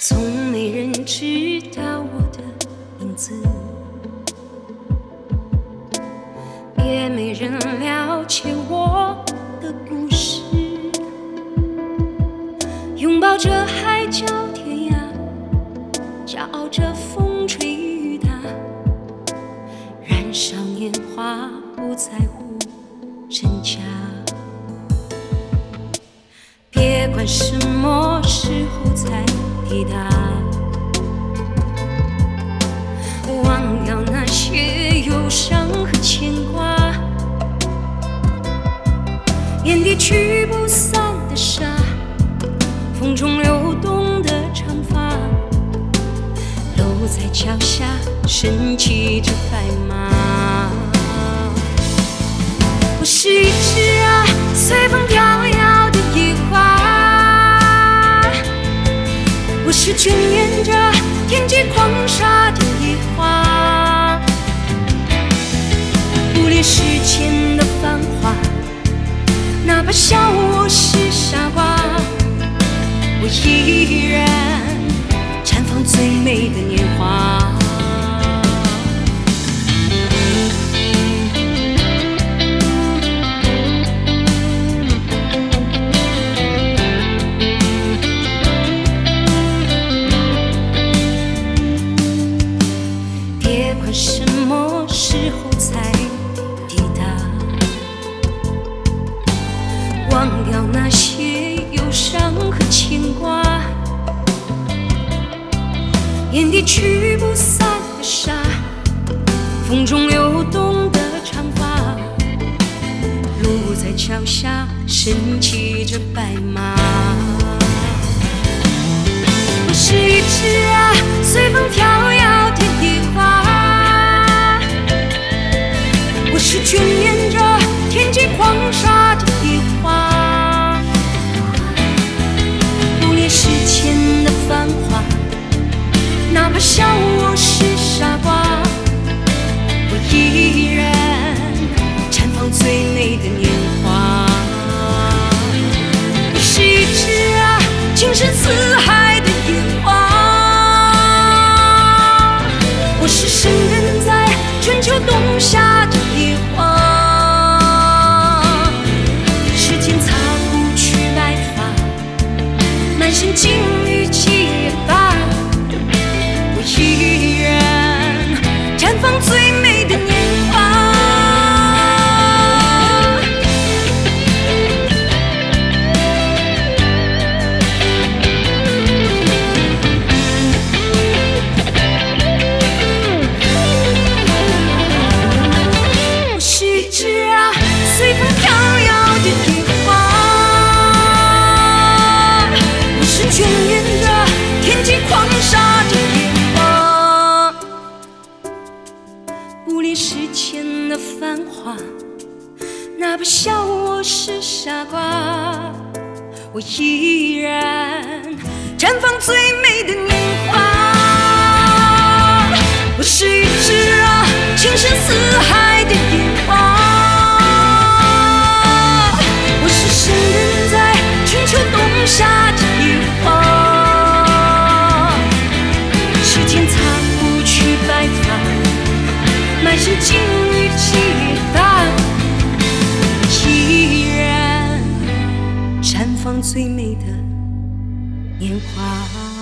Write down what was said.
从没人知道我的名字，也没人了解我的故事。拥抱着海角天涯，骄傲着风吹雨打，燃烧年华，不在乎真假。别管什么一去不散的沙，风中流动的长发，路在脚下身骑着白马。我是一只依然眼底驱不散的沙，风中流动的长发，路在脚下身骑着白马。我是一只啊，随风飘笑我是傻瓜，我一哪怕笑我是傻瓜，我依然绽放最美的年华。最美的年华。